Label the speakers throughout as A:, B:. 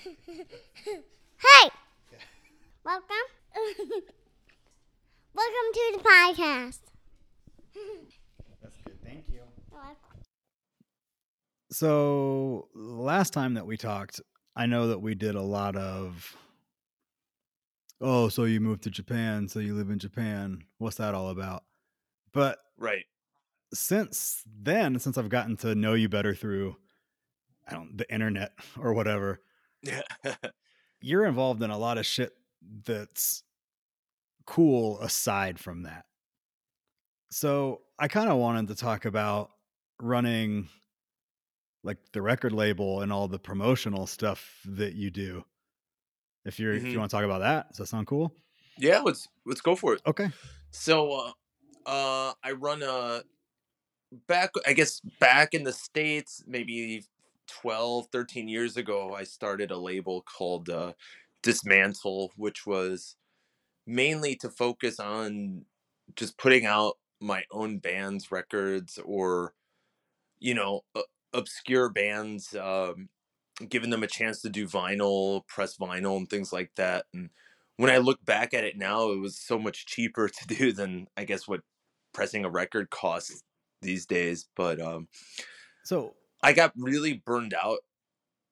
A: Hey! Welcome. Welcome to the podcast.
B: That's good. Thank you. So last time that we talked, I know that we did a lot of oh, so you moved to Japan, so you live in Japan. What's that all about? But
C: Right.
B: since then, since I've gotten to know you better through I don't the internet or whatever,
C: Yeah.
B: you're involved in a lot of shit that's cool aside from that. So I kind of wanted to talk about running like the record label and all the promotional stuff that you do. If you're if
C: Mhm.
B: you want to talk about that, does that sound cool?
C: yeah. Let's let's go for it.
B: Okay.
C: So, uh, uh, I run a back. I guess back in the states, maybe 12, 13 years ago, I started a label called uh, Dismantle, which was mainly to focus on just putting out my own band's records or you know obscure bands um, giving them a chance to do vinyl press vinyl and things like that and when i look back at it now it was so much cheaper to do than i guess what pressing a record costs these days but um,
B: So
C: i got really burned out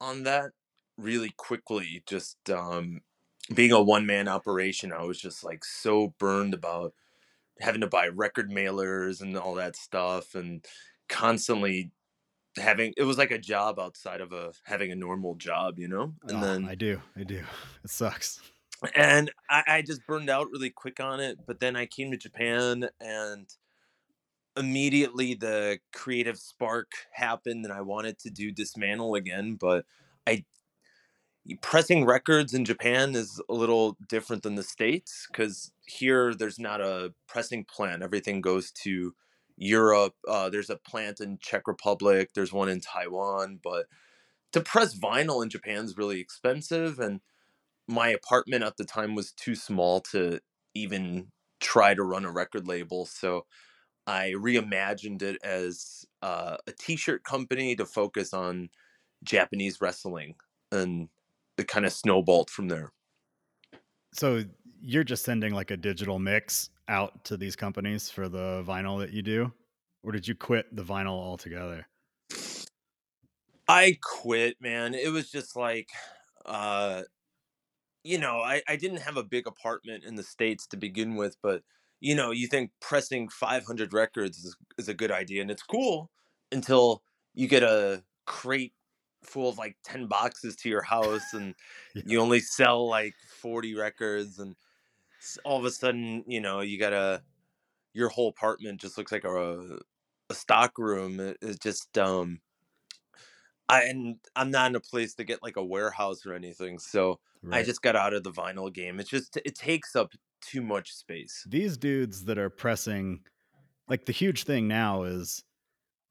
C: on that really quickly just um, being a one-man operation i was just like so burned about having to buy record mailers and all that stuff and constantly having it was like a job outside of a having a normal job you know and
B: oh,
C: then
B: I do, I do. It sucks.
C: and I, I just burned out really quick on it but then i came to japan and immediately the creative spark happened and i wanted to do dismantle again but i pressing records in japan is a little different than the states because here there's not a pressing plant. Everything goes to europe uh, there's a plant in czech republic there's one in taiwan but to press vinyl in japan is really expensive and my apartment at the time was too small to even try to run a record label so i reimagined it as uh, a t-shirt company to focus on japanese wrestling and it kind of snowballed from there.
B: So you're just sending like a digital mix out to these companies for the vinyl that you do, or did you quit the vinyl altogether?
C: i quit man. It was just like uh you know I, I didn't have a big apartment in the states to begin with but you know you think pressing 500 records is, is a good idea and it's cool until you get a crate full of like 10 boxes to your house and
B: Yeah.
C: you only sell like 40 records and all of a sudden you know you gotta your whole apartment just looks like a, a stock room it, it's just um i and i'm not in a place to get like a warehouse or anything so i just got out of the vinyl game it's just it takes up too much space
B: these dudes that are pressing like the huge thing now is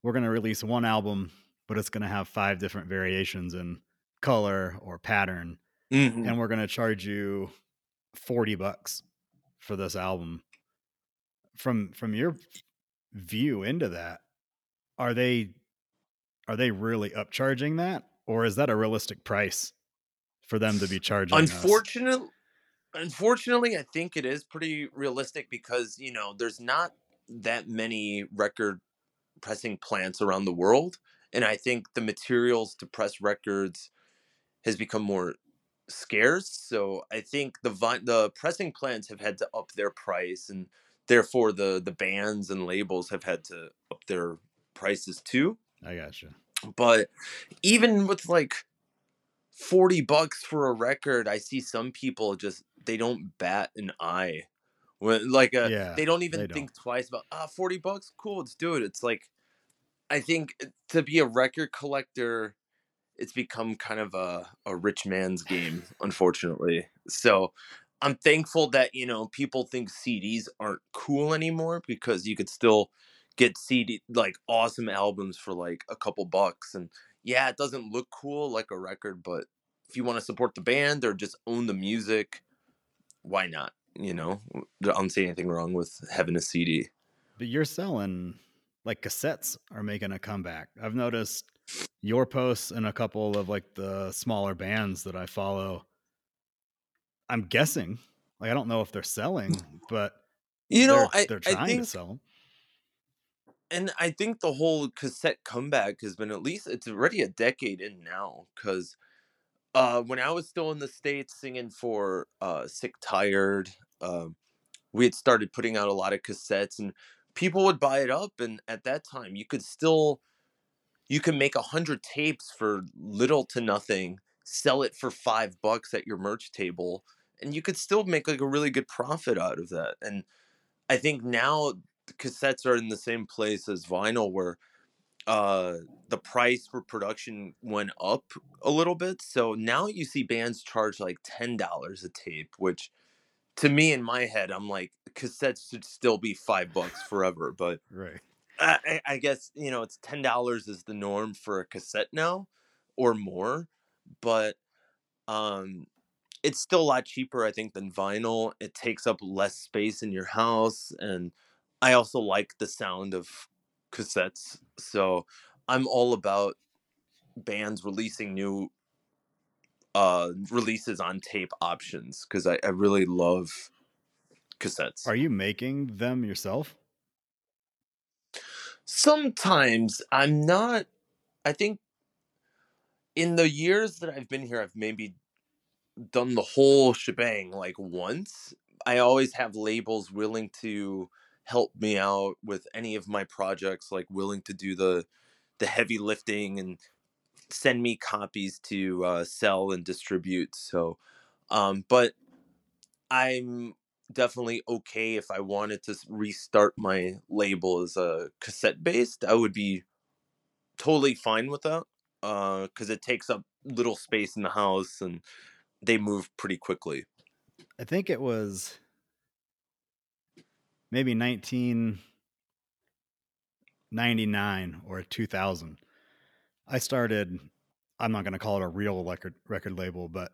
B: we're going to release one album but it's going to have five different variations in color or pattern
C: Mhm.
B: and we're going to charge you 40 bucks for this album from from your view into that are they are they really upcharging that or is that a realistic price for them to be charging us?
C: Unfortunately i think it is pretty realistic because you know there's not that many record pressing plants around the world and i think the materials to press records has become more scarce so i think the vi- the pressing plants have had to up their price and therefore the the bands and labels have had to up their prices too.
B: I gotcha.
C: But even with like 40 bucks for a record i see some people just they don't bat an eye. When like uh
B: Yeah,
C: they don't even
B: they
C: think twice about ah 40 bucks? Cool let's do it. It's like i think uh, to be a record collector it's become kind of a, a rich man's game unfortunately. So i'm thankful that you know people think cds aren't cool anymore because you could still get cd like awesome albums for like a couple bucks and yeah it doesn't look cool like a record but if you want to support the band or just own the music why not you know i don't see anything wrong with having a cd
B: but you're selling like cassettes are making a comeback i've noticed your posts and a couple of like the smaller bands that I follow. I'm guessing, like I don't know if they're selling, but
C: You know,
B: they're
C: I,
B: they're
C: I
B: trying
C: think
B: to sell them.
C: And I think the whole cassette comeback has been at least it's already a decade in now because uh, when I was still in the states singing for uh, Sick Tired, um, we had started putting out a lot of cassettes and people would buy it up and at that time you could still you can make a hundred tapes for little to nothing sell it for five bucks at your merch table and you could still make like a really good profit out of that and i think now cassettes are in the same place as vinyl where uh the price for production went up a little bit so now you see bands charge like $10 a tape which to me in my head i'm like cassettes should still be five bucks forever but
B: Right.
C: I, I I guess you know it's ten dollars is the norm for a cassette now, or more, but um, it's still a lot cheaper I think than vinyl. It takes up less space in your house, and I also like the sound of cassettes. So I'm all about bands releasing new uh releases on tape options because I, I really love cassettes.
B: Are you making them yourself?
C: Sometimes I'm not. I think in the years that I've been here, I've maybe done the whole shebang like once. I always have labels willing to help me out with any of my projects, like willing to do the the heavy lifting and send me copies to uh, sell and distribute. So, um, but I'm definitely okay if I wanted to restart my label as a cassette based. I would be totally fine with that because it takes up little space in the house and they move pretty quickly.
B: I think it was maybe 1999 or 2000. I started. I'm not going to call it a real record record label, but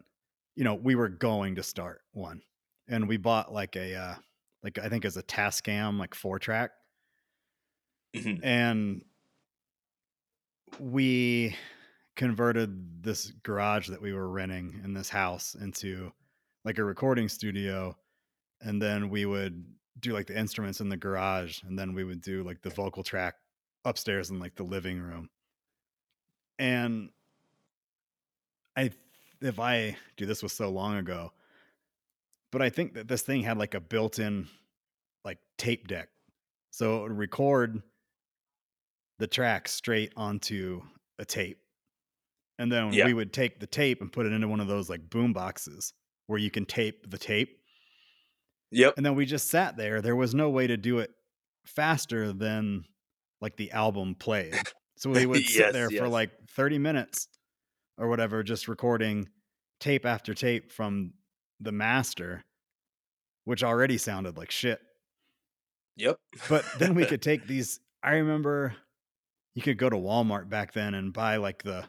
B: you know, we were going to start one, and we bought like a uh, like I think as a Tascam like four track,
C: Mhm.
B: and we converted this garage that we were renting in this house into like a recording studio and then we would do like the instruments in the garage and then we would do like the vocal track upstairs in like the living room. And i if i do this was so long ago but i think that this thing had like a built-in like tape deck. So it would record the track straight onto a tape. And then
C: Yeah.
B: we would take the tape and put it into one of those like boom boxes where you can tape the tape
C: Yep.
B: and then we just sat there there was no way to do it faster than like the album played so we would sit
C: Yes,
B: there for like 30 minutes or whatever just recording tape after tape from the master which already sounded like shit
C: Yep.
B: but then we could take these i remember you could go to walmart back then and buy like the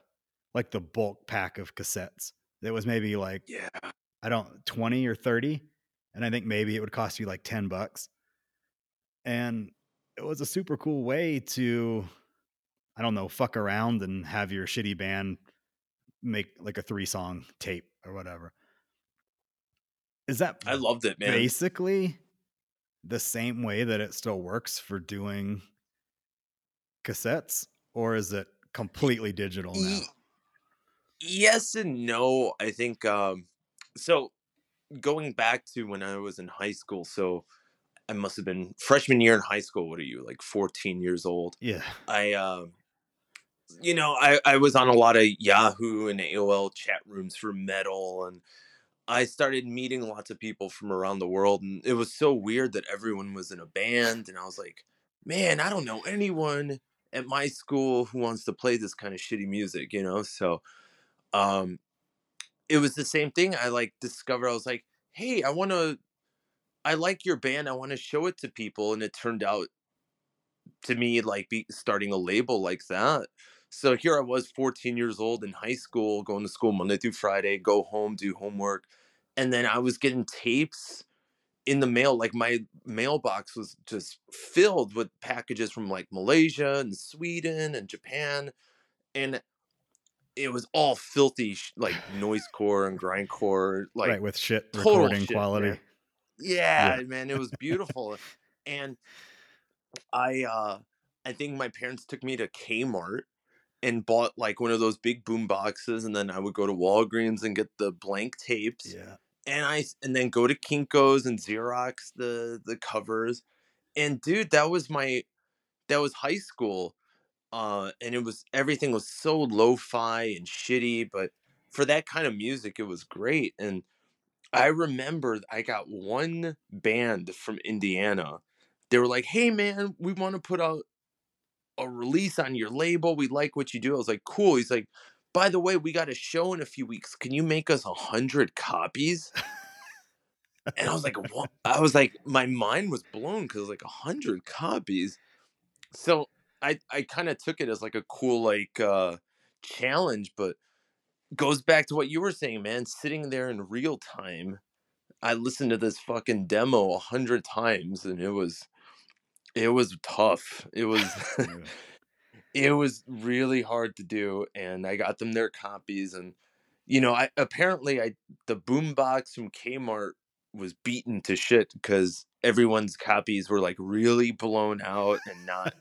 B: like the bulk pack of cassettes it was maybe like
C: yeah.
B: I don't 20 or 30 and I think maybe it would cost you like 10 bucks. And it was a super cool way to I don't know, fuck around and have your shitty band make like a three song tape or whatever. Is that
C: I loved it, man.
B: basically the same way that it still works for doing cassettes or is it completely digital now?
C: Yes and no. I think um so going back to when I was in high school, so I must have been freshman year in high school. What are you, like 14 years old?
B: Yeah.
C: I um you know, I, I was on a lot of Yahoo and AOL chat rooms for metal and I started meeting lots of people from around the world and it was so weird that everyone was in a band and I was like, man, I don't know anyone at my school who wants to play this kind of shitty music, you know? So um it was the same thing. I like discovered I was like, hey, I want to I like your band. I want to show it to people and it turned out to me like be starting a label like that. So here I was 14 years old in high school, going to school Monday through Friday, go home, do homework, and then I was getting tapes in the mail like my mailbox was just filled with packages from like Malaysia and Sweden and Japan and it was all filthy sh- like noisecore and grindcore like
B: right with shit recording
C: shit,
B: quality.
C: man. yeah, man it was beautiful and i uh i think my parents took me to kmart and bought like one of those big boom boxes and then i would go to walgreens and get the blank tapes
B: Yeah.
C: and i and then go to kinkos and xerox the the covers and dude that was my that was high school uh and it was everything was so lo-fi and shitty but for that kind of music it was great and i remember i got one band from indiana. They were like hey man we want to put out a release on your label we like what you do. I was like cool. He's like by the way we got a show in a few weeks. Can you make us a hundred copies? And i was like what i was like my mind was blown because like a hundred copies. So i i kind of took it as like a cool like uh challenge but goes back to what you were saying man sitting there in real time i listened to this fucking demo a hundred times and it was it was tough. It was it was really hard to do and i got them their copies and you know i apparently i the boombox from kmart was beaten to shit because everyone's copies were like really blown out and not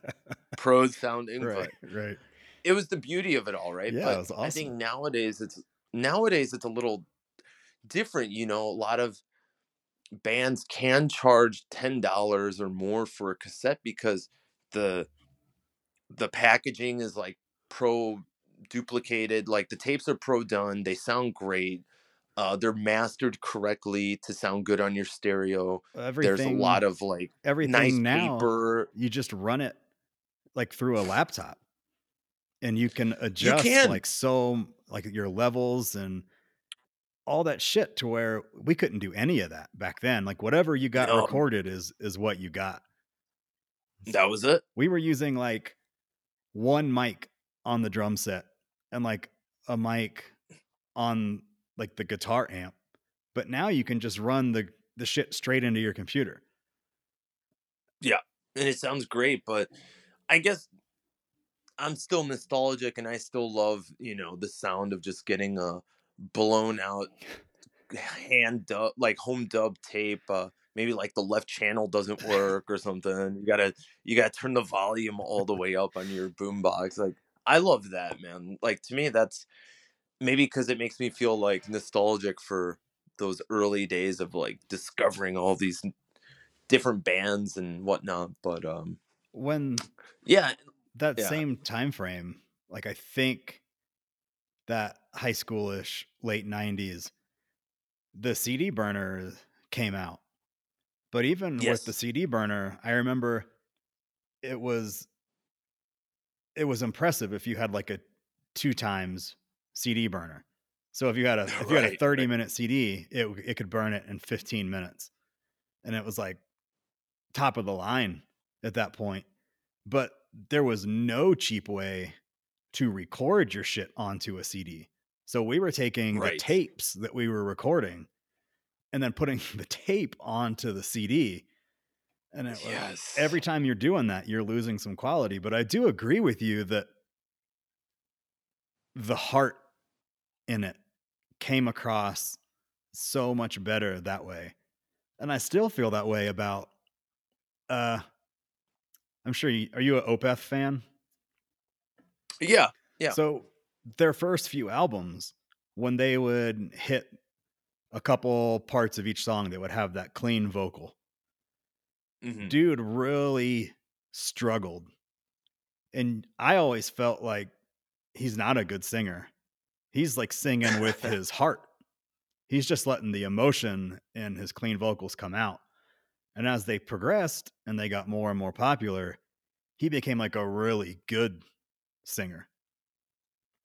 C: pro sounding
B: right.
C: but
B: Right.
C: it was the beauty of it all right
B: Yeah,
C: but
B: it was awesome.
C: i think nowadays it's nowadays it's a little different you know a lot of bands can charge ten dollars or more for a cassette because the the packaging is like pro duplicated like the tapes are pro done they sound great uh they're mastered correctly to sound good on your stereo
B: Everything.
C: there's a lot of like
B: everything
C: nice
B: now.
C: paper
B: You just run it like through a laptop, and you can adjust
C: can.
B: like so like your levels and all that shit to where we couldn't do any of that back then. Like whatever you got
C: No.
B: recorded is is what you got.
C: that was it
B: we were using like one mic on the drum set and like a mic on like the guitar amp but now you can just run the the shit straight into your computer.
C: Yeah, and it sounds great but i guess i'm still nostalgic and i still love you know the sound of just getting a blown out hand dub like home dub tape uh maybe like the left channel doesn't work or something. You gotta you gotta turn the volume all the way up on your boombox like i love that man. Like to me that's maybe because it makes me feel like nostalgic for those early days of like discovering all these different bands and whatnot but um
B: when
C: yeah
B: that
C: Yeah.
B: same time frame like i think that high schoolish late 90s the cd burner came out but even with the cd burner i remember it was it was impressive if you had like a two times cd burner so if you had a if you had a 30
C: right.
B: minute cd it it could burn it in 15 minutes and it was like top of the line at that point but there was no cheap way to record your shit onto a CD. So we were taking the tapes that we were recording and then putting the tape onto the CD. And it was,
C: Yes.
B: every time you're doing that, you're losing some quality. But I do agree with you that the heart in it came across so much better that way. And I still feel that way about uh I'm sure you are you a Opeth fan?
C: yeah Yeah.
B: So their first few albums, when they would hit a couple parts of each song that would have that clean vocal,
C: Mhm.
B: dude really struggled. And I always felt like he's not a good singer. He's like singing with his heart. He's just letting the emotion in his clean vocals come out. And as they progressed and they got more and more popular, he became like a really good singer.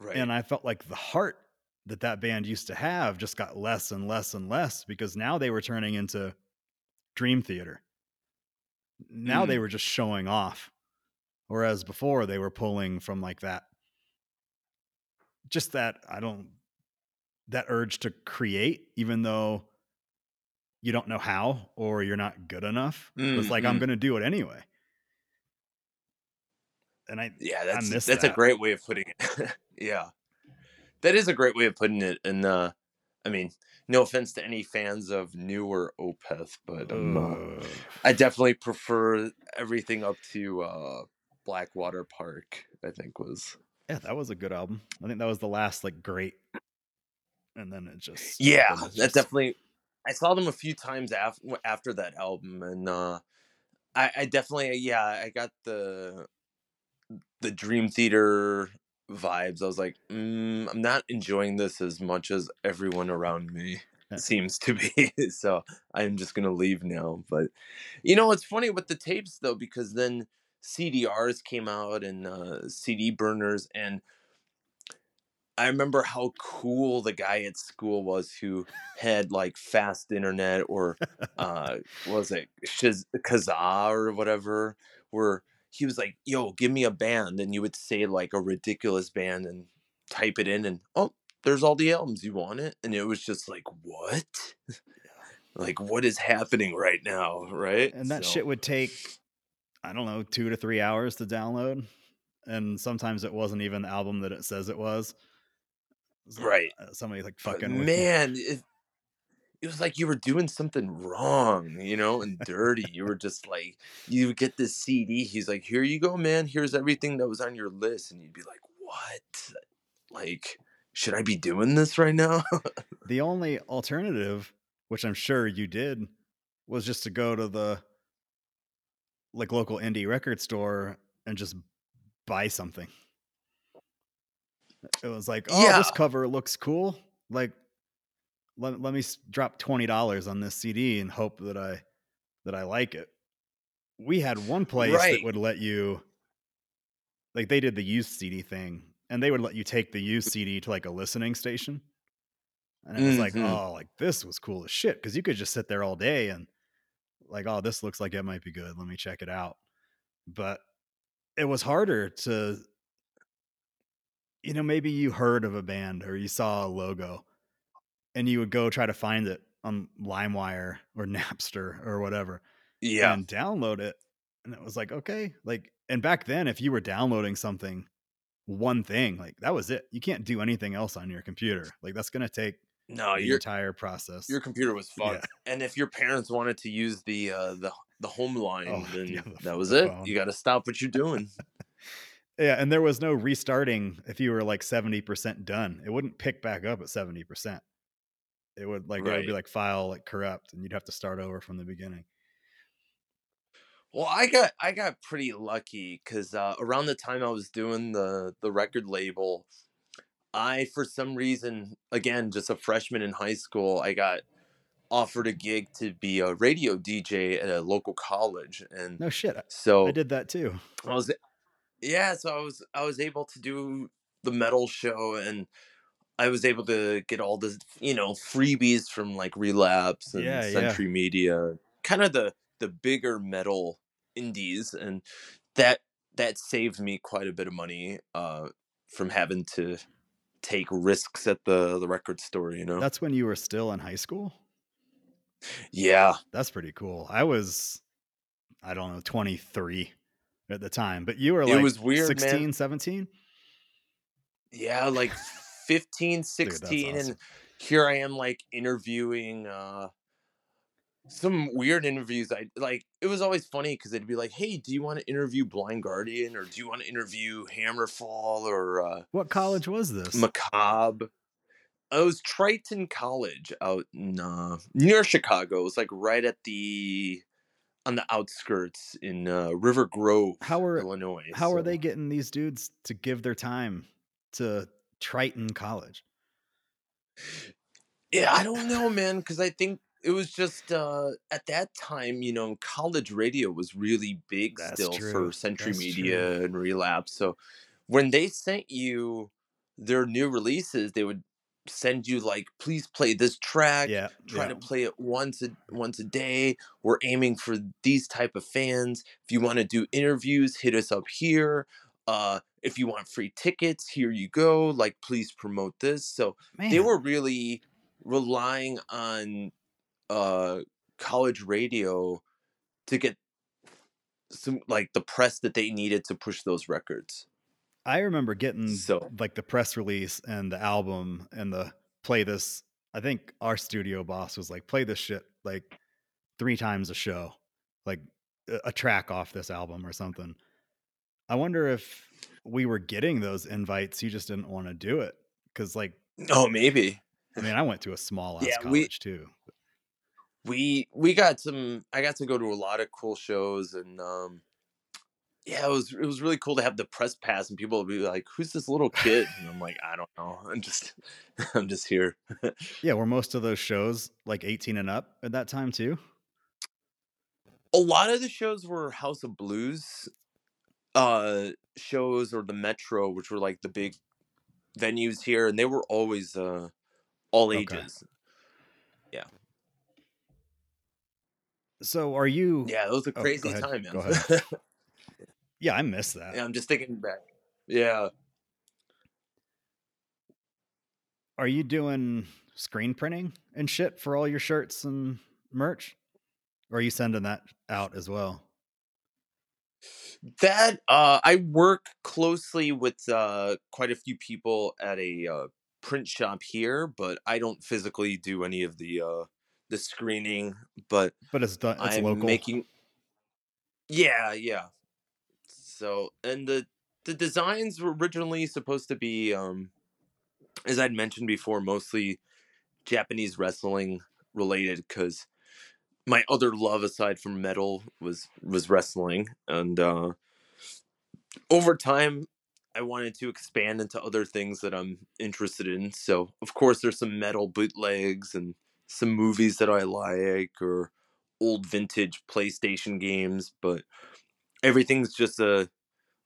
C: right
B: And I felt like the heart that that band used to have just got less and less and less because now they were turning into Dream Theater. Now they
C: Mm.
B: were just showing off. Whereas before they were pulling from like that, just that, I don't, that urge to create, even though you don't know how or you're not good enough. It's like, I'm
C: Mhm.
B: going to do it anyway. and I
C: Yeah, that's
B: miss
C: that's a great way of putting it. yeah. That is a great way of putting it. And uh I mean, no offense to any fans of newer Opeth, but um, uh, I definitely prefer everything up to uh Blackwater Park, I think was.
B: Yeah, that was a good album. I think that was the last like great, and then it just
C: Yeah, that
B: just-
C: definitely I saw them a few times after after that album and uh I, I definitely yeah, I got the the Dream Theater vibes. I was like, mm, I'm not enjoying this as much as everyone around me seems to be. so I'm just gonna leave now. But you know, it's funny with the tapes though, because then CDRs came out and uh, CD burners, and I remember how cool the guy at school was who had like fast internet or uh, was it Shiz- Kazaa or whatever, where he was like, "Yo, give me a band," and you would say like a ridiculous band and type it in, and oh, there's all the albums you want it, and it was just like, what? like what is happening right now, right?
B: and that
C: So-
B: shit would take I don't know two to three hours to download, and sometimes it wasn't even the album that it says it was. So,
C: Right.
B: uh, somebody like fucking
C: man, it, it was like you were doing something wrong, you know, and dirty. you were just like, you get this CD. He's like, here you go, man. Here's everything that was on your list. And you'd be like, what? Like, should I be doing this right now?
B: The only alternative, which I'm sure you did, was just to go to the like local indie record store and just buy something. It was like, oh, this cover looks cool. Like, let, let me drop twenty dollars on this CD and hope that I that I like it. We had one place
C: Right.
B: that would let you, like, they did the used CD thing, and they would let you take the used CD to like a listening station. And it was like,
C: Mhm.
B: oh, like this was cool as shit because you could just sit there all day and like, oh, this looks like it might be good. Let me check it out. But it was harder to, you know, maybe you heard of a band or you saw a logo and you would go try to find it on LimeWire or Napster or whatever
C: yeah.
B: and download it. And it was like, okay. Like, and back then, if you were downloading something, one thing, like that was it. You can't do anything else on your computer. Like, that's going to take
C: No,
B: the
C: your
B: entire process.
C: your computer was
B: Yeah.
C: fucked. And if your parents wanted to use the uh, the the home line,
B: Oh,
C: then
B: yeah, the
C: that was it.
B: phone.
C: You got to stop what you're doing.
B: Yeah, and there was no restarting if you were like 70% done. It wouldn't pick back up at 70%. It would like it would be like file like corrupt and you'd have to start over from the beginning.
C: Well, I got I got pretty lucky because uh, around the time I was doing the the record label, I for some reason again just a freshman in high school, I got offered a gig to be a radio DJ at a local college, and
B: No shit.
C: So
B: I did that too.
C: I was yeah, so I was I was able to do the metal show and I was able to get all the you know freebies from like Relapse and
B: Yeah, yeah.
C: Century Media, kind of the the bigger metal indies, and that that saved me quite a bit of money uh, from having to take risks at the the record store. You know,
B: That's when you were still in high school?
C: yeah,
B: That's pretty cool. I was I don't know, 23 at the time, but you were like It
C: was weird, man.
B: 16, 17?
C: yeah, like 15,
B: that's
C: 16,
B: awesome.
C: and here I am like interviewing uh some weird interviews I like it was always funny because it'd be like, hey, do you want to interview Blind Guardian or do you want to interview Hammerfall or uh
B: What college was this?
C: Macabre? It was Triton College out in uh, near Chicago. It was like right at the on the outskirts in uh, River Grove,
B: How are-
C: Illinois.
B: How are they getting these dudes to give their time to Triton College?
C: Yeah, I don't know, man, because I think it was just uh, at that time, you know, college radio was really big
B: That's
C: still
B: true.
C: for Century
B: That's
C: Media and Relapse. So when they sent you their new releases, they would send you like, please play this track.
B: Yeah.
C: Try
B: yeah.
C: to play it once a once a day. We're aiming for these type of fans. If you want to do interviews, hit us up here. Uh, if you want free tickets, here you go. Like, please promote this. So they were really relying on uh college radio to get some like the press that they needed to push those records.
B: I remember getting
C: So
B: like the press release and the album and the play this. I think our studio boss was like, play this shit like three times a show, like a track off this album or something. I wonder if we were getting those invites, you just didn't want to do it. Cause like,
C: oh maybe
B: I mean, I went to a small ass
C: yeah we
B: college too.
C: We we got some. I got to go to a lot of cool shows and um yeah it was it was really cool to have the press pass and people would be like who's this little kid and I'm like I don't know I'm just I'm just here.
B: Yeah, were most of those shows like 18 and up at that time too?
C: a lot of the shows were House of Blues uh shows or the Metro, which were like the big venues here, and they were always uh all
B: Okay.
C: ages. Yeah.
B: So are you
C: Yeah, it was a
B: Oh,
C: crazy
B: ahead.
C: time,
B: Go ahead. Yeah, I miss that.
C: yeah, I'm just thinking back. Yeah.
B: Are you doing screen printing and shit for all your shirts and merch? Or are you sending that out as well?
C: That uh I work closely with uh quite a few people at a uh print shop here, but I don't physically do any of the uh the screening, but
B: But it's done it's
C: I'm
B: local.
C: making yeah, yeah. So, and the the designs were originally supposed to be um as I'd mentioned before, mostly Japanese wrestling related cuz my other love aside from metal was was wrestling and uh over time I wanted to expand into other things that I'm interested in. So, of course there's some metal bootlegs and some movies that I like or old vintage PlayStation games, but everything's just a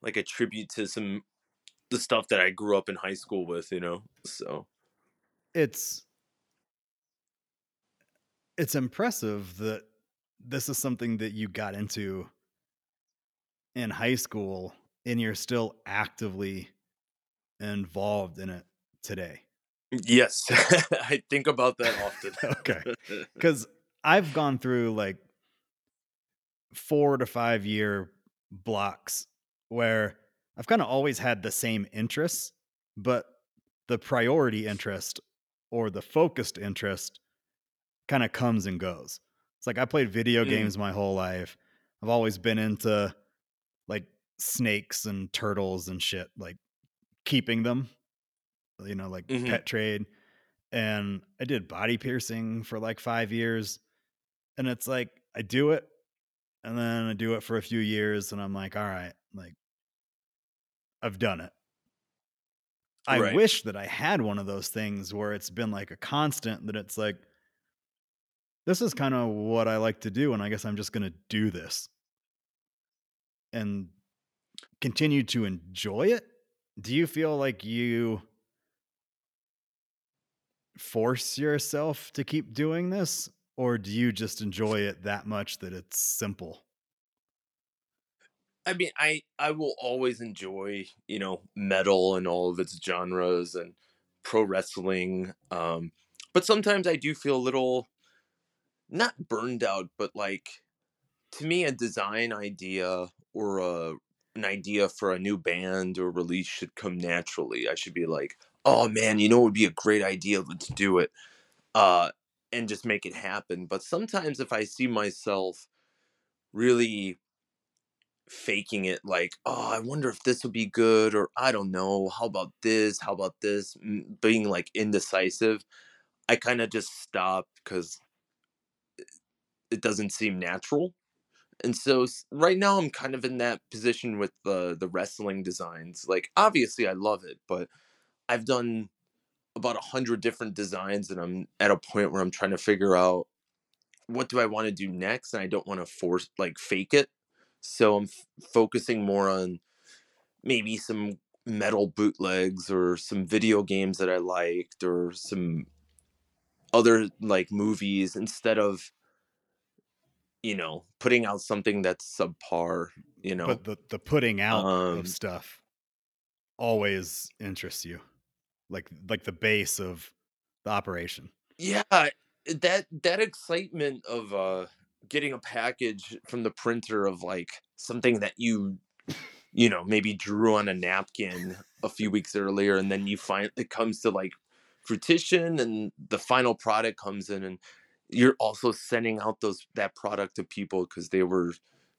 C: like a tribute to some the stuff that I grew up in high school with, you know. So,
B: It's it's impressive that this is something that you got into in high school and you're still actively involved in it today.
C: Yes, I think about that often.
B: okay. Cuz I've gone through like 4 to 5 year blocks where I've kind of always had the same interests, but the priority interest or the focused interest kind of comes and goes. It's like I played video
C: Mm.
B: games my whole life. I've always been into like snakes and turtles and shit, like keeping them, you know, like
C: Mhm.
B: pet trade. And I did body piercing for like five years. And it's like I do it and then I do it for a few years and I'm like, all right, like I've done it. I
C: Right.
B: wish that I had one of those things where it's been like a constant that it's like, this is kind of what I like to do, and I guess I'm just going to do this and continue to enjoy it. Do you feel like you force yourself to keep doing this, or do you just enjoy it that much that it's simple?
C: I mean, I I will always enjoy, you know, metal and all of its genres and pro wrestling. Um, but sometimes I do feel a little not burned out, but like to me, a design idea or a an idea for a new band or release should come naturally. I should be like, oh man, you know, it would be a great idea. Let's do it, uh, and just make it happen. But sometimes if I see myself really faking it like oh i wonder if this would be good or i don't know how about this how about this being like indecisive i kind of just stop because it doesn't seem natural and so right now i'm kind of in that position with the the wrestling designs like obviously i love it but i've done about a hundred different designs and i'm at a point where i'm trying to figure out what do i want to do next? And i don't want to force like fake it. So i'm f- focusing more on maybe some metal bootlegs or some video games that i liked or some other like movies instead of you know putting out something that's subpar you know?
B: But the, the putting out
C: Um,
B: of stuff always interests you, like like the base of the operation.
C: yeah that that excitement of uh getting a package from the printer of like something that you you know maybe drew on a napkin a few weeks earlier and then you find it comes to like fruition and the final product comes in and you're also sending out those that product to people because they were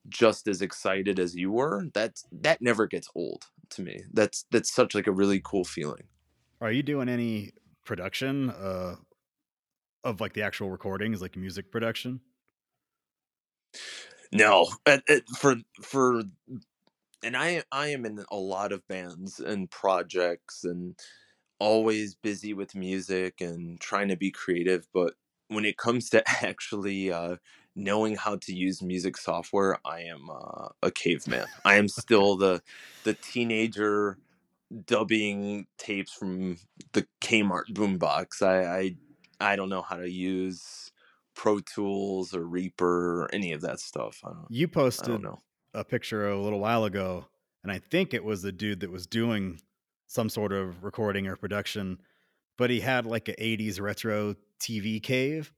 C: just as excited as you were that's that never gets old to me that's that's such like a really cool feeling
B: Are you doing any production uh, of like the actual recordings, like music production?
C: No, uh, uh, for for and I I am in a lot of bands and projects and always busy with music and trying to be creative, but when it comes to actually uh knowing how to use music software, I am uh, a caveman. I am still the the teenager dubbing tapes from the Kmart boombox. I I I don't know how to use Pro Tools or Reaper or any of that stuff. I don't,
B: You posted
C: don't
B: a picture a little while ago, and I think it was the dude that was doing some sort of recording or production, but he had like a 80s retro TV cave.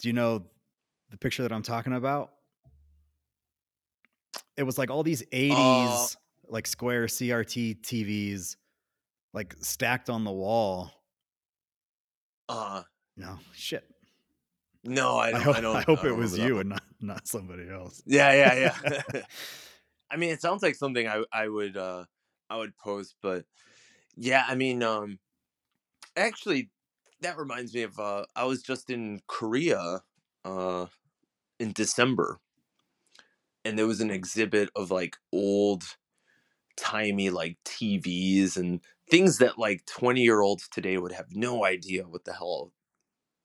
B: Do you know the picture that I'm talking about? It was like all these uh, 80s like square CRT TVs like stacked on the wall.
C: Uh
B: No, shit.
C: no, I
B: I,
C: don't.
B: hope,
C: I,
B: I hope
C: I
B: it was you and not, not somebody else.
C: Yeah, yeah, yeah. I mean, it sounds like something I I would uh I would post, but yeah, I mean, um, actually, that reminds me of uh, I was just in Korea, uh, in December, and there was an exhibit of like old timey like TVs and things that like 20 year olds today would have no idea what the hell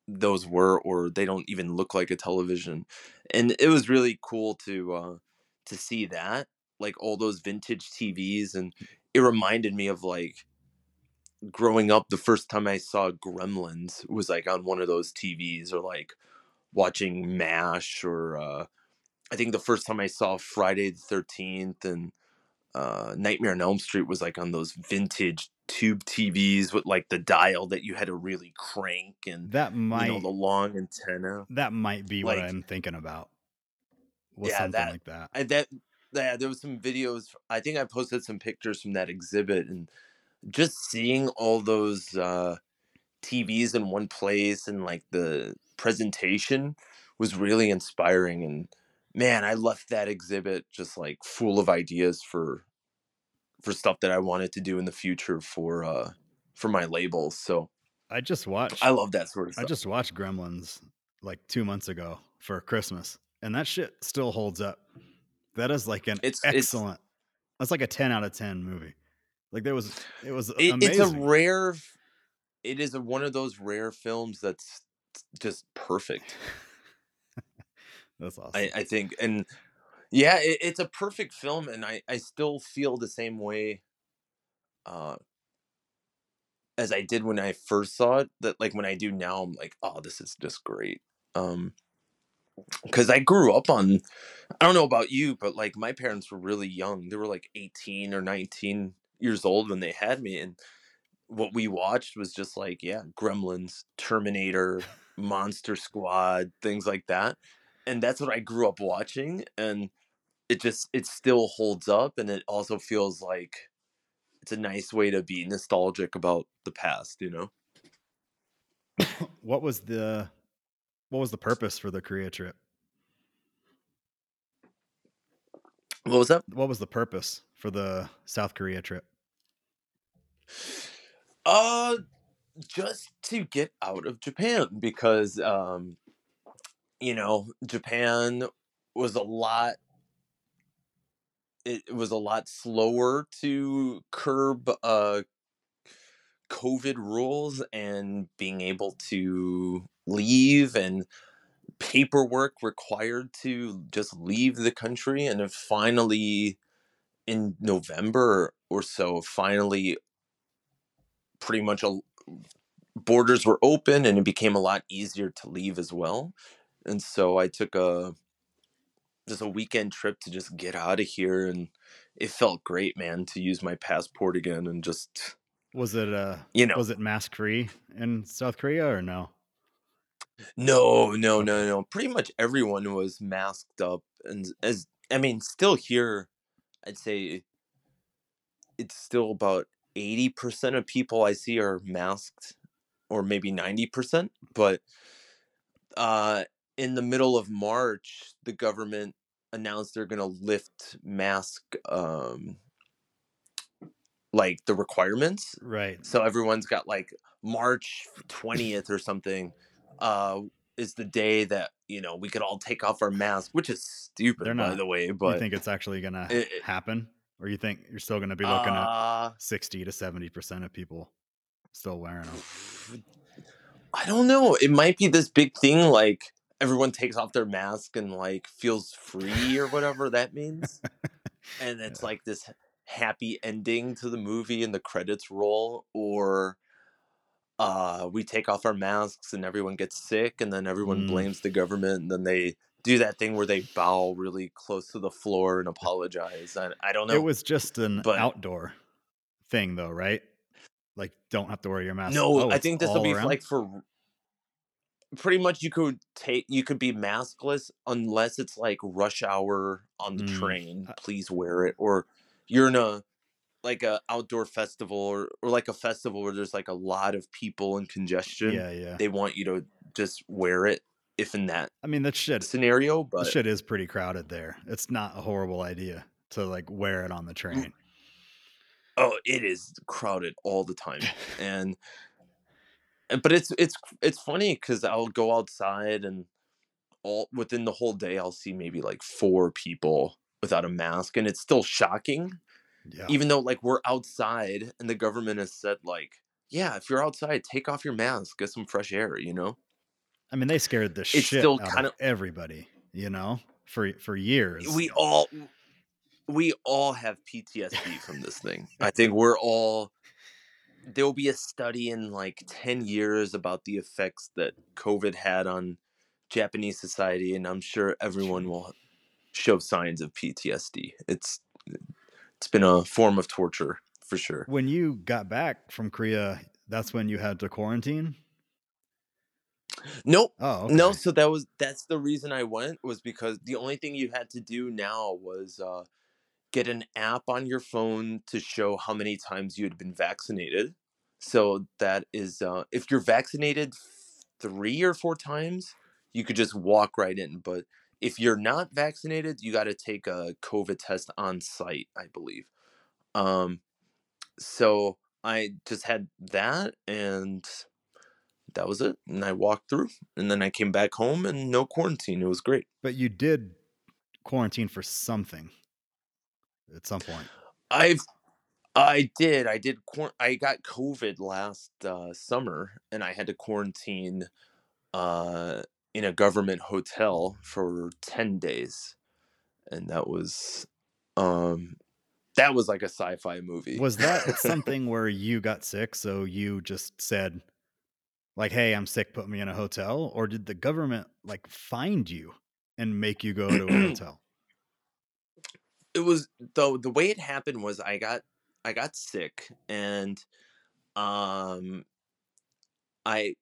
C: those were or they don't even look like a television. And it was really cool to uh to see that like all those vintage TVs and it reminded me of like growing up the first time I saw Gremlins was like on one of those TVs or like watching MASH or uh I think the first time I saw Friday the 13th and uh, Nightmare on Elm Street was like on those vintage tube TVs with like the dial that you had to really crank and
B: That
C: you
B: might
C: know the long antenna.
B: that might be what I'm thinking about.
C: Yeah,
B: something
C: that-
B: like that.
C: I that yeah, there was some videos. I think I posted some pictures from that exhibit and just seeing all those uh, TVs in one place and like the presentation was really inspiring. And man, I left that exhibit just like full of ideas for for stuff that I wanted to do in the future for uh for my labels. So
B: I just watched
C: I love that sort of stuff.
B: I just watched Gremlins like 2 months ago for Christmas and that shit still holds up. That is like an
C: It's- it's-
B: excellent. That's like a 10 out of 10 movie. Like there was it was
C: It,
B: amazing.
C: it's a rare. It is a, one of those rare films that's just perfect.
B: That's awesome.
C: I, I think, and yeah, it, it's a perfect film, and I I still feel the same way. Uh, as I did when I first saw it, that like when I do now, I'm like, oh, this is just great. Um, because I grew up on, I don't know about you, but like my parents were really young. They were like 18 or 19 years old when they had me, and what we watched was just like, yeah, Gremlins, Terminator, Monster Squad, things like that. And that's what I grew up watching. And it just, it still holds up. And it also feels like it's a nice way to be nostalgic about the past, you know?
B: what was the what was the purpose for the Korea trip?
C: What was that?
B: What was the purpose for the South Korea trip?
C: Uh, just to get out of Japan because, um, you know, Japan was a lot. It was a lot slower to curb uh, COVID rules and being able to leave and paperwork required to just leave the country. And finally, in November or so, finally pretty much a, borders were open and it became a lot easier to leave as well. And so I took a just a weekend trip to just get out of here and it felt great, man, to use my passport again and just
B: Was it uh
C: you know
B: was it mask free in South Korea or no?
C: No, no, no, no. Pretty much everyone was masked up, and as I mean, still here, I'd say it's still about eighty percent of people I see are masked, or maybe ninety percent. But uh, in the middle of March, the government announced they're going to lift mask um, like the requirements.
B: Right.
C: So everyone's got like March 20th or something uh is the day that, you know, we could all take off our masks, which is stupid
B: They're
C: by
B: not.
C: the way, But You
B: think it's actually
C: it, it-
B: happen, or you think you're still gonna be looking at
C: uh
B: sixty to seventy percent of people still wearing them?
C: I don't know. It might be this big thing like everyone takes off their mask and like feels free or whatever that means. And it's
B: Yeah.
C: like this happy ending to the movie and the credits roll or uh we take off our masks and everyone gets sick and then everyone
B: Mm.
C: blames the government and then they do that thing where they bow really close to the floor and apologize. I, I don't know.
B: It was just an
C: But
B: outdoor thing, though, right? Like, don't have to wear your mask.
C: no,
B: Oh,
C: I think this will be
B: around.
C: like for pretty much you could take you could be maskless unless it's like rush hour on the
B: Mm.
C: train please wear it or you're in a like a outdoor festival or, or like a festival where there's like a lot of people and congestion
B: yeah, yeah.
C: they want you to just wear it if in that
B: I mean, that shit.
C: scenario but
B: shit is pretty crowded there. It's not a horrible idea to like wear it on the train.
C: oh it is crowded all the time and- but it's it's it's funny because i'll go outside and all within the whole day i'll see maybe like four people without a mask and it's still shocking
B: yeah.
C: even though like we're outside and the government has said like yeah if you're outside take off your mask get some fresh air you know
B: I mean, they scared the
C: it's
B: shit
C: still
B: out
C: kind
B: of
C: of
B: everybody, you know, for for years.
C: we all we all have ptsd from this thing i think we're all there will be a study in like 10 years about the effects that covid had on japanese society and i'm sure everyone will show signs of ptsd it's it's been a form of torture for sure.
B: When you got back from Korea, that's when you had to quarantine.
C: nope.
B: Oh,
C: No, so that was that's the reason I went was because the only thing you had to do now was uh, get an app on your phone to show how many times you had been vaccinated. So that is uh, if you're vaccinated three or four times, you could just walk right in. But if you're not vaccinated, you got to take a COVID test on site, I believe. Um, so I just had that and that was it. And I walked through and then I came back home and no quarantine. It was great.
B: But you did quarantine for something at some point.
C: I've I did. I did I got COVID last uh, summer and I had to quarantine uh in a government hotel for 10 days. And that was um that was like a sci-fi movie.
B: Was that something where you got sick, so you just said, like, "Hey, I'm sick. Put me in a hotel," or did the government like find you and make you go to a hotel?
C: It was though the way it happened was I got I got sick and um I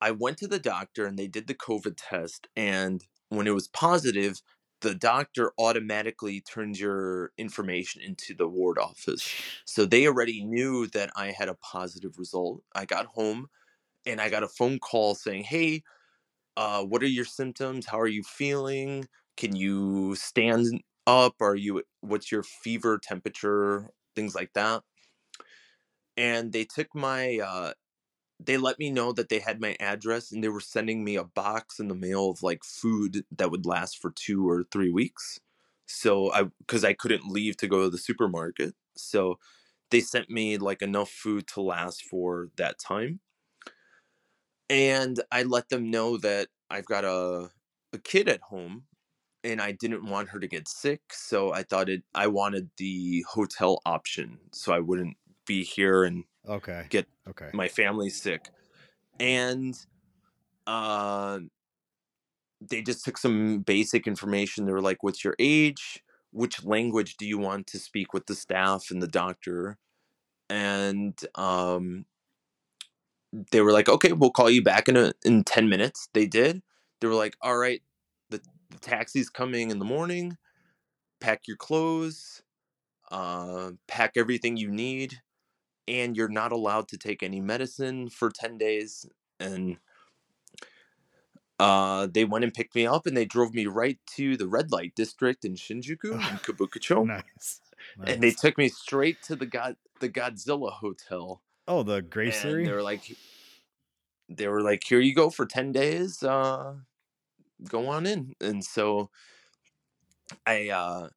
C: I went to the doctor and they did the COVID test and when it was positive the doctor automatically turns your information into the ward office. So they already knew that I had a positive result. I got home and I got a phone call saying, "Hey, uh, what are your symptoms? How are you feeling? Can you stand up? Are you what's your fever temperature? Things like that." And they took my uh they let me know that they had my address and they were sending me a box in the mail of like food that would last for 2 or 3 weeks. So I cuz I couldn't leave to go to the supermarket. So they sent me like enough food to last for that time and I let them know that I've got a a kid at home and I didn't want her to get sick, so I thought it I wanted the hotel option so I wouldn't be here and
B: Okay.
C: get
B: Okay.
C: my family sick. And uh they just took some basic information. They were like, "What's your age? Which language do you want to speak with the staff and the doctor?" And um they were like, okay, we'll call you back in a, in 10 minutes. They did. They were like, all right, taxi's coming in the morning. Pack your clothes, uh, pack everything you need, and you're not allowed to take any medicine for 10 days. And uh, they went and picked me up and they drove me right to the red light district in Shinjuku in Kabukicho.
B: Nice.
C: And they took me straight to the God the Godzilla hotel.
B: oh the
C: And
B: Gracery.
C: they were like they were like, here you go for 10 days. Uh go on in. And so I uh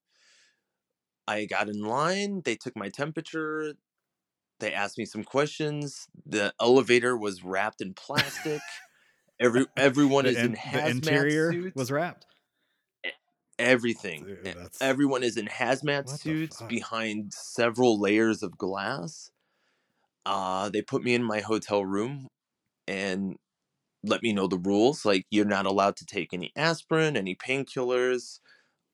C: I got in line, they took my temperature, they asked me some questions. The elevator was wrapped in plastic. Every everyone
B: the,
C: is
B: in-
C: in
B: the
C: hazmat
B: interior
C: suits.
B: was wrapped.
C: everything.
B: Dude,
C: Everyone is in hazmat suits behind several layers of glass. Uh, they put me in my hotel room and let me know the rules. Like you're not allowed to take any aspirin, any painkillers.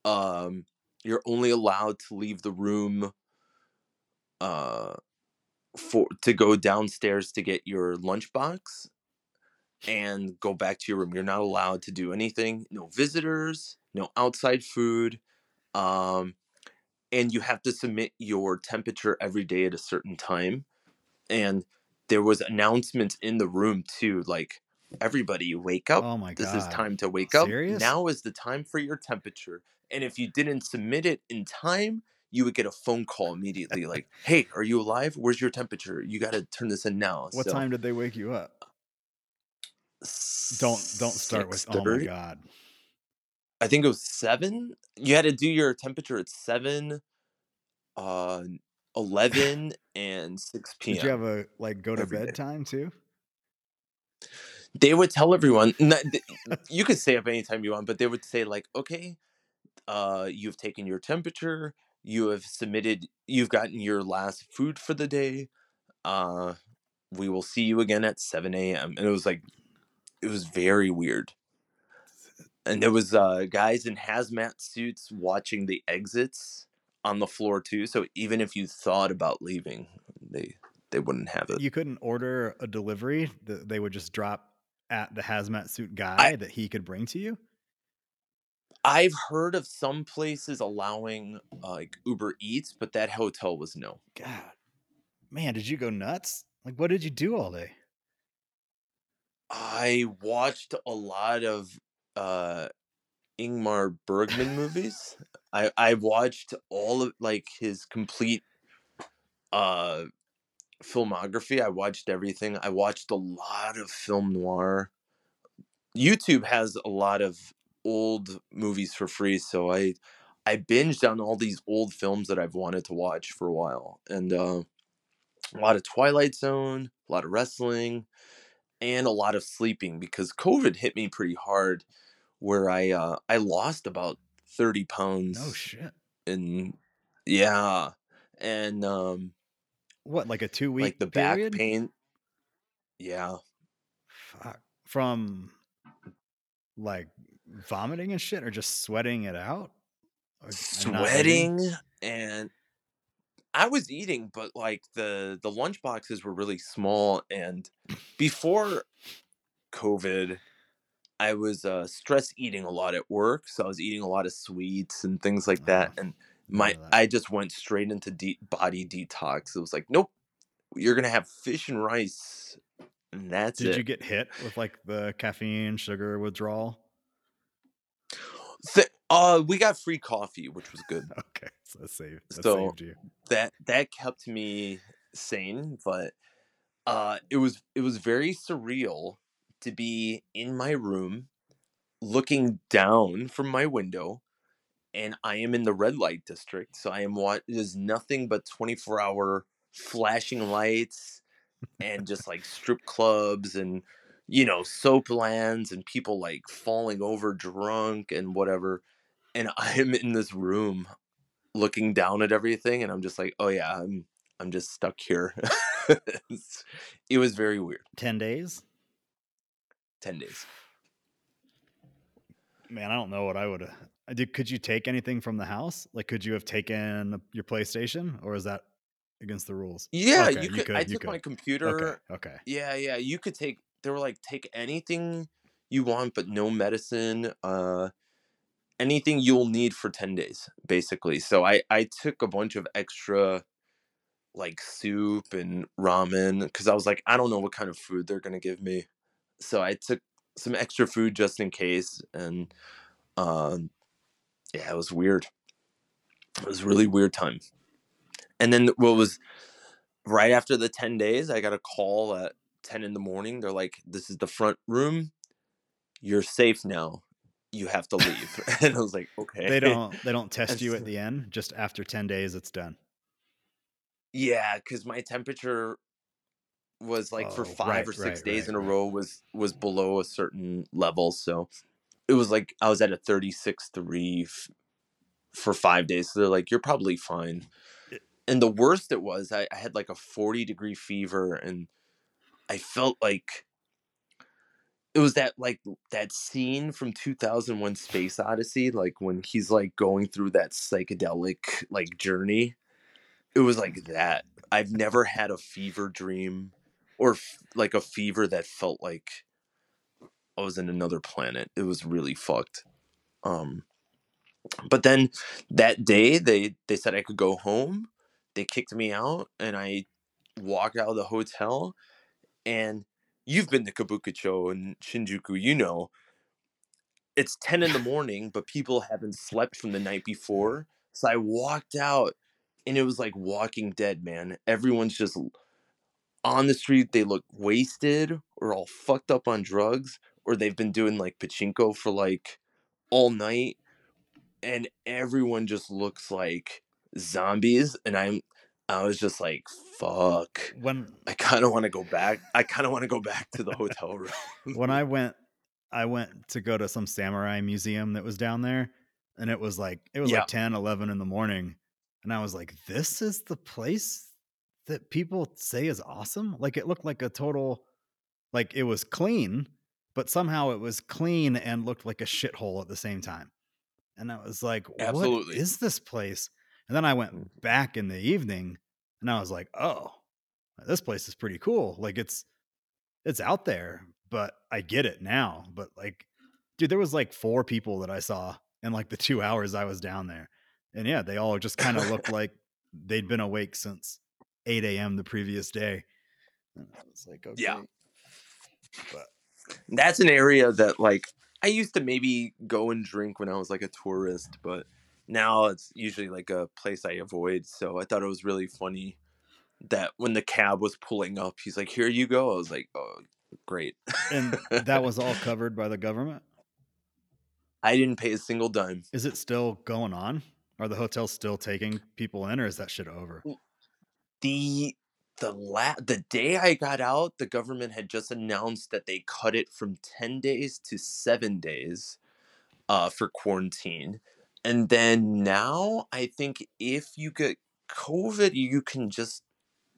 C: Um, you're only allowed to leave the room uh, for to go downstairs to get your lunchbox and go back to your room. You're not allowed to do anything. No visitors, no outside food. Um, and you have to submit your temperature every day at a certain time. And there was announcements in the room too, like everybody wake up.
B: Oh my god.
C: this is time to wake up.
B: Serious?
C: Now is the time for your temperature. And if you didn't submit it in time, you would get a phone call immediately like, "Hey, are you alive? Where's your temperature? You got to turn this in now."
B: What
C: So,
B: time did they wake you up? Don't don't start with oh my god.
C: I think it was seven. You had to do your temperature at seven, uh, eleven, and six p.m.
B: Did you have a like go to
C: day.
B: bed time too?
C: They would tell everyone. You could stay up anytime you want, but they would say like, "Okay, uh, you've taken your temperature. You have submitted. You've gotten your last food for the day. Uh, we will see you again at seven a.m." And it was like, it was very weird. and there was uh guys in hazmat suits watching the exits on the floor too so even if you thought about leaving they they wouldn't have it
B: You couldn't order a delivery they would just drop at the hazmat suit guy that he could bring to you.
C: i've heard of some places allowing uh, like uber eats but that hotel was no
B: God, man, did you go nuts? Like, what did you do all day?
C: i watched a lot of uh ingmar bergman movies i i watched all of like his complete uh filmography i watched everything i watched a lot of film noir youtube has a lot of old movies for free so i i binged on all these old films that i've wanted to watch for a while and uh a lot of twilight zone a lot of wrestling and a lot of sleeping because covid hit me pretty hard where i uh i lost about 30 pounds
B: Oh shit.
C: and yeah and um
B: What, like a two week
C: like the
B: period?
C: back pain yeah
B: Fuck. From like vomiting and shit, or just sweating it out? Or- and not eating?
C: sweating and i was eating but like the the lunch boxes were really small and before covid i was uh stress eating a lot at work so i was eating a lot of sweets and things like that
B: Oh,
C: and my
B: none of that.
C: i just went straight into deep body detox it was like nope you're gonna have fish and rice and that's
B: Did
C: it
B: you get hit with like the caffeine sugar withdrawal?
C: Th- uh we got free coffee which was good
B: Okay, so that saved, that
C: So-
B: saved you.
C: that that kept me sane but uh it was it was very surreal to be in my room looking down from my window and i am in the red light district so i am what there's nothing but 24 hour flashing lights and just like strip clubs and you know soap lands and people like falling over drunk and whatever and i am in this room looking down at everything and i'm just like oh yeah i'm i'm just stuck here it was very weird
B: 10 days?
C: 10 days
B: Man, I don't know what I would have. Did could you take anything from the house? Like, could you have taken your PlayStation, or is that against the rules?
C: Yeah,
B: Okay,
C: you
B: you
C: could. I
B: could, you
C: took my computer.
B: Okay, okay.
C: Yeah, yeah. You could take. They were like, take anything you want, but no medicine. Uh, anything you'll need for ten days, basically. So I I took a bunch of extra like soup and ramen because I was like, I don't know what kind of food they're gonna give me. So I took some extra food just in case, and um, yeah, it was weird. It was really weird time. And then what was right after the 10 days, I got a call at 10 in the morning. They're like, This is the front room. You're safe now. You have to leave. and I was like, Okay.
B: They don't they don't test you at the end. Just after ten days, it's done.
C: Yeah, because my temperature was like for
B: oh,
C: five
B: right,
C: or six
B: right,
C: days
B: right,
C: in a row was was below a certain level. So it was like I was at a 36 3 f- for five days. So they're like, You're probably fine. And the worst it was, I, I had like a 40 degree fever and I felt like it was that like that scene from 2001 Space Odyssey, like when he's like going through that psychedelic like journey. It was like that. I've never had a fever dream or f- like a fever that felt like I was in another planet. It was really fucked. Um but then that day they they said I could go home. They kicked me out and I walked out of the hotel and you've been to Kabukicho and Shinjuku, you know. It's 10 in the morning, but people haven't slept from the night before. So I walked out and it was like walking dead, man. Everyone's just on the street. They look wasted or all fucked up on drugs, or they've been doing like pachinko for like all night. And everyone just looks like zombies. And I'm, I was just like, fuck.
B: When
C: I kind of want to go back. I kind of want to go back to the hotel room.
B: when I went I went to go to some samurai museum that was down there and it was like it was
C: Yeah.
B: like 10 11 in the morning and I was like this is the place that people say is awesome like it looked like a total like it was clean but somehow it was clean and looked like a shithole at the same time and I was like what
C: Absolutely.
B: is this place and then I went mm. back in the evening and I was like oh this place is pretty cool like it's it's out there, but I get it now. But like, dude, there was like four people that I saw in like the two hours I was down there. And yeah, they all just kind of looked like they'd been awake since 8 a.m. the previous day. And I was like, okay.
C: Yeah.
B: But
C: That's an area that like I used to maybe go and drink when I was like a tourist, but now it's usually like a place I avoid. So I thought it was really funny that when the cab was pulling up, he's like, "Here you go." I was like, "Oh, great."
B: and that was all covered by the government.
C: I didn't pay a single dime.
B: Is it still going on? Are the hotels still taking people in or is that shit over?
C: the the la- the day I got out, the government had just announced that they cut it from 10 days to 7 days uh for quarantine. And then now I think if you get COVID, you can just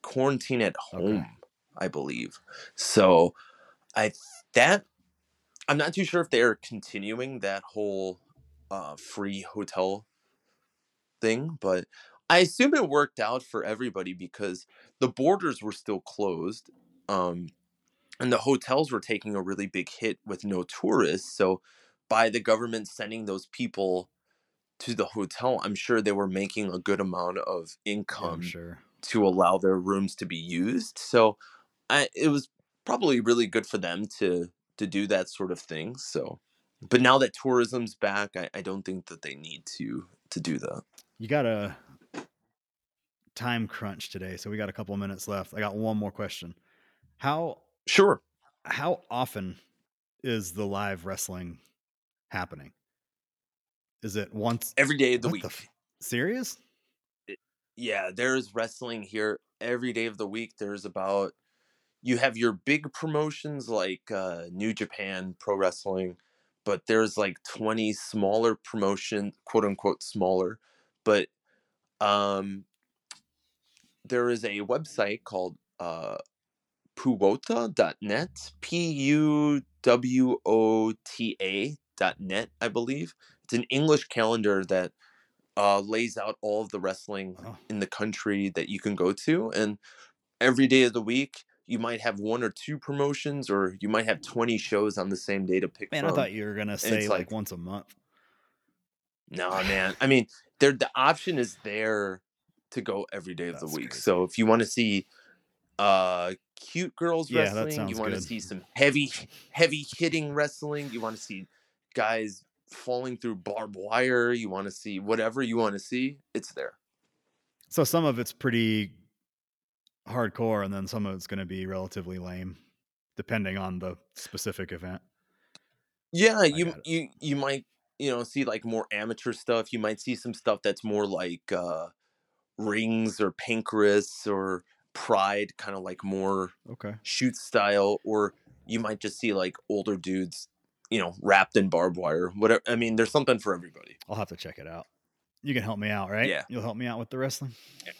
C: quarantine at
B: Okay.
C: home, I believe. So I that I'm not too sure if they're continuing that whole uh free hotel thing, but I assume it worked out for everybody because the borders were still closed. Um, and the hotels were taking a really big hit with no tourists. So, by the government sending those people to the hotel, I'm sure they were making a good amount of income
B: I'm sure.
C: to allow their rooms to be used. So, I it was probably really good for them to to do that sort of thing. So, but now that tourism's back, I, I don't think that they need to to do that.
B: You got a time crunch today, so we got a couple of minutes left. I got one more question. How
C: Sure.
B: how often is the live wrestling happening? Is it once
C: Every day of the week.
B: f- serious?
C: yeah, there's wrestling here every day of the week. There's about you have your big promotions like uh, New Japan Pro Wrestling, but there's like 20 smaller promotion, quote unquote smaller, but um there is a website called uh puwota.net, P U W O T A dot net, I believe. It's an English calendar that uh, lays out all of the wrestling
B: Oh.
C: in the country that you can go to, and every day of the week you might have one or two promotions, or you might have twenty shows on the same day to pick
B: Man,
C: from.
B: I thought you were gonna say like,
C: like-
B: once a month.
C: No, man. I mean, there the option is there to go every day of the week.
B: crazy.
C: So if you want to see uh cute girls
B: Yeah,
C: wrestling, you want to see some heavy heavy hitting wrestling, you want to see guys falling through barbed wire, you want to see whatever you want to see, it's there.
B: So some of it's pretty hardcore, and then some of it's going to be relatively lame, depending on the specific event.
C: Yeah, you you you might you know see like more amateur stuff. You might see some stuff that's more like uh rings or Pancrase or pride, kind of like more
B: Okay.
C: shoot style, or you might just see like older dudes, you know, wrapped in barbed wire. Whatever. I mean, there's something for everybody.
B: I'll have to check it out. You can help me out, right?
C: Yeah.
B: You'll help me out with the wrestling. right.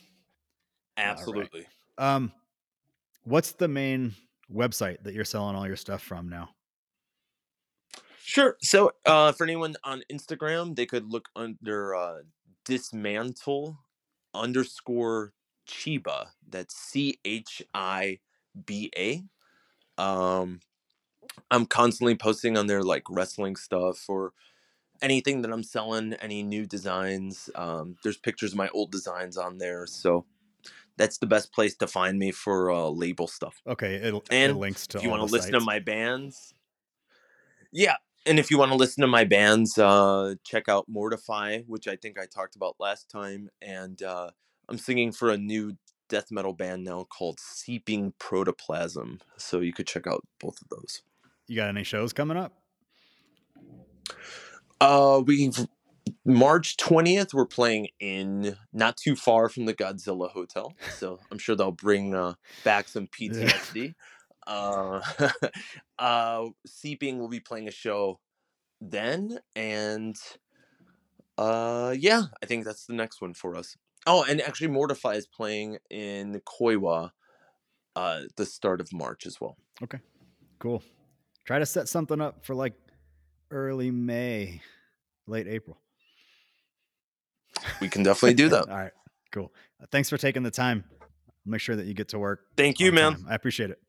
C: Absolutely.
B: Um, what's the main website that you're selling all your stuff from now?
C: Sure. So, uh, for anyone on Instagram, they could look under uh, dismantle underscore Chiba. That's C H I B A. Um, I'm constantly posting on there like wrestling stuff or anything that I'm selling, any new designs. Um, there's pictures of my old designs on there. So, that's the best place to find me for uh, label stuff.
B: Okay, it, it
C: And
B: links to
C: if you want to listen to my bands yeah and if you want to listen to my bands uh check out mortify which i think i talked about last time and uh i'm singing for a new death metal band now called seeping protoplasm so you could check out both of those.
B: You got any shows coming up?
C: uh we march 20th we're playing in not too far from the godzilla hotel so i'm sure they'll bring uh back some ptsd uh uh seeping will be playing a show then and uh yeah i think that's the next one for us oh and actually mortify is playing in koiwa uh the start of march as well Okay,
B: Cool. Try to set something up for like early May, late April.
C: we can definitely do that
B: all right. Cool. Thanks for taking the time. Make sure that you get to work.
C: thank you man
B: time. I appreciate it.